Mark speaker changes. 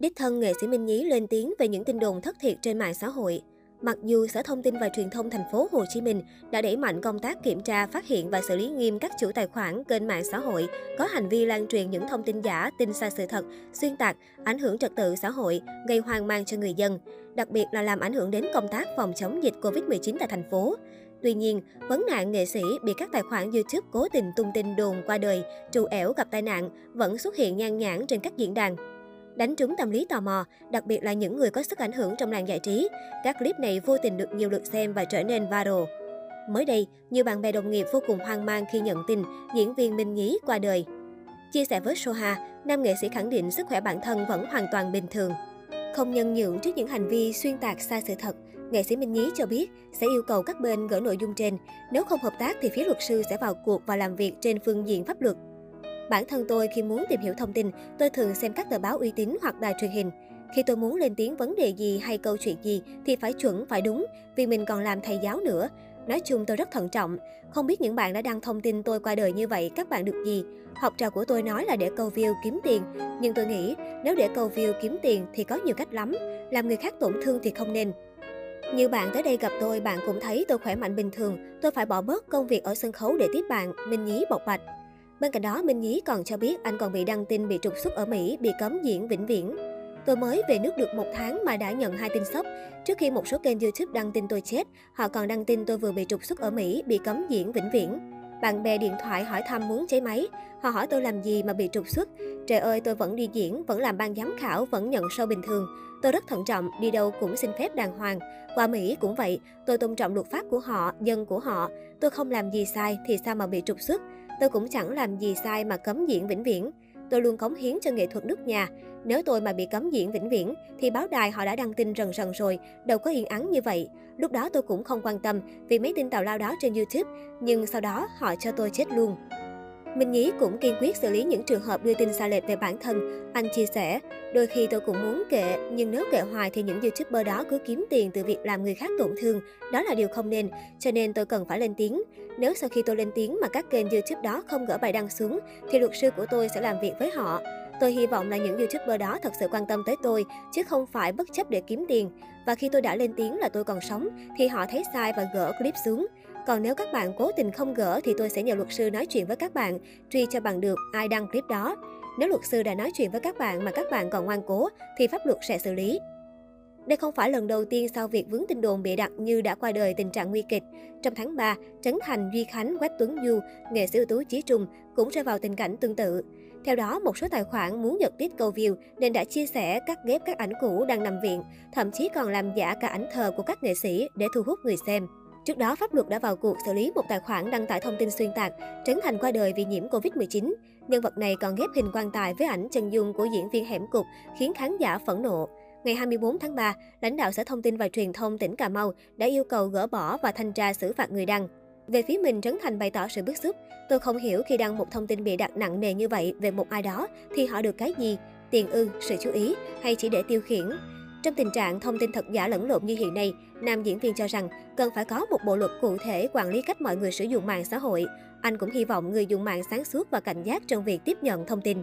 Speaker 1: Đích thân nghệ sĩ Minh Nhí lên tiếng về những tin đồn thất thiệt trên mạng xã hội. Mặc dù Sở Thông tin và Truyền thông thành phố Hồ Chí Minh đã đẩy mạnh công tác kiểm tra, phát hiện và xử lý nghiêm các chủ tài khoản kênh mạng xã hội có hành vi lan truyền những thông tin giả, tin sai sự thật, xuyên tạc, ảnh hưởng trật tự xã hội, gây hoang mang cho người dân, đặc biệt là làm ảnh hưởng đến công tác phòng chống dịch Covid-19 tại thành phố. Tuy nhiên, vấn nạn nghệ sĩ bị các tài khoản YouTube cố tình tung tin đồn qua đời, trù ẻo gặp tai nạn vẫn xuất hiện nhan nhản trên các diễn đàn đánh trúng tâm lý tò mò, đặc biệt là những người có sức ảnh hưởng trong làng giải trí. Các clip này vô tình được nhiều lượt xem và trở nên viral. Mới đây, nhiều bạn bè đồng nghiệp vô cùng hoang mang khi nhận tin diễn viên Minh Nhí qua đời. Chia sẻ với Soha, nam nghệ sĩ khẳng định sức khỏe bản thân vẫn hoàn toàn bình thường. Không nhân nhượng trước những hành vi xuyên tạc sai sự thật, nghệ sĩ Minh Nhí cho biết sẽ yêu cầu các bên gỡ nội dung trên. Nếu không hợp tác thì phía luật sư sẽ vào cuộc và làm việc trên phương diện pháp luật. Bản thân tôi khi muốn tìm hiểu thông tin, tôi thường xem các tờ báo uy tín hoặc đài truyền hình. Khi tôi muốn lên tiếng vấn đề gì hay câu chuyện gì thì phải chuẩn, phải đúng, vì mình còn làm thầy giáo nữa. Nói chung tôi rất thận trọng. Không biết những bạn đã đăng thông tin tôi qua đời như vậy các bạn được gì? Học trò của tôi nói là để câu view kiếm tiền. Nhưng tôi nghĩ nếu để câu view kiếm tiền thì có nhiều cách lắm. Làm người khác tổn thương thì không nên. Như bạn tới đây gặp tôi, bạn cũng thấy tôi khỏe mạnh bình thường. Tôi phải bỏ bớt công việc ở sân khấu để tiếp bạn. Minh Nhí bộc bạch. Bên cạnh đó, Minh Nhí còn cho biết anh còn bị đăng tin bị trục xuất ở Mỹ, bị cấm diễn vĩnh viễn. Tôi mới về nước được một tháng mà đã nhận hai tin sốc. Trước khi một số kênh YouTube đăng tin tôi chết, họ còn đăng tin tôi vừa bị trục xuất ở Mỹ, bị cấm diễn vĩnh viễn. Bạn bè điện thoại hỏi thăm muốn cháy máy. Họ hỏi tôi làm gì mà bị trục xuất. Trời ơi, tôi vẫn đi diễn, vẫn làm ban giám khảo, vẫn nhận show bình thường. Tôi rất thận trọng, đi đâu cũng xin phép đàng hoàng. Qua Mỹ cũng vậy, tôi tôn trọng luật pháp của họ, dân của họ. Tôi không làm gì sai thì sao mà bị trục xuất. Tôi cũng chẳng làm gì sai mà cấm diễn vĩnh viễn. Tôi luôn cống hiến cho nghệ thuật nước nhà. Nếu tôi mà bị cấm diễn vĩnh viễn, thì báo đài họ đã đăng tin rần rần rồi, đâu có yên ắng như vậy. Lúc đó tôi cũng không quan tâm vì mấy tin tào lao đó trên YouTube, nhưng sau đó họ cho tôi chết luôn. Minh Nhí cũng kiên quyết xử lý những trường hợp đưa tin sai lệch về bản thân. Anh chia sẻ, đôi khi tôi cũng muốn kệ, nhưng nếu kệ hoài thì những YouTuber đó cứ kiếm tiền từ việc làm người khác tổn thương. Đó là điều không nên, cho nên tôi cần phải lên tiếng. Nếu sau khi tôi lên tiếng mà các kênh YouTube đó không gỡ bài đăng xuống, thì luật sư của tôi sẽ làm việc với họ. Tôi hy vọng là những YouTuber đó thật sự quan tâm tới tôi, chứ không phải bất chấp để kiếm tiền. Và khi tôi đã lên tiếng là tôi còn sống, thì họ thấy sai và gỡ clip xuống. Còn nếu các bạn cố tình không gỡ thì tôi sẽ nhờ luật sư nói chuyện với các bạn, truy cho bằng được ai đăng clip đó. Nếu luật sư đã nói chuyện với các bạn mà các bạn còn ngoan cố thì pháp luật sẽ xử lý. Đây không phải lần đầu tiên sau việc vướng tin đồn bịa đặt như đã qua đời tình trạng nguy kịch. Trong tháng 3, Trấn Thành, Duy Khánh, Quách Tuấn Du, nghệ sĩ ưu tú Chí Trung cũng rơi vào tình cảnh tương tự. Theo đó, một số tài khoản muốn giật tít câu view nên đã chia sẻ cắt ghép các ảnh cũ đang nằm viện, thậm chí còn làm giả cả ảnh thờ của các nghệ sĩ để thu hút người xem. Trước đó, pháp luật đã vào cuộc xử lý một tài khoản đăng tải thông tin xuyên tạc, Trấn Thành qua đời vì nhiễm Covid-19. Nhân vật này còn ghép hình quan tài với ảnh chân dung của diễn viên hẻm cục, khiến khán giả phẫn nộ. Ngày 24 tháng 3, lãnh đạo Sở Thông tin và Truyền thông tỉnh Cà Mau đã yêu cầu gỡ bỏ và thanh tra xử phạt người đăng. Về phía mình, Trấn Thành bày tỏ sự bức xúc. Tôi không hiểu khi đăng một thông tin bị đặt nặng nề như vậy về một ai đó thì họ được cái gì? Tiền ư, sự chú ý hay chỉ để tiêu khiển? Trong tình trạng thông tin thật giả lẫn lộn như hiện nay, nam diễn viên cho rằng cần phải có một bộ luật cụ thể quản lý cách mọi người sử dụng mạng xã hội. Anh cũng hy vọng người dùng mạng sáng suốt và cảnh giác trong việc tiếp nhận thông tin.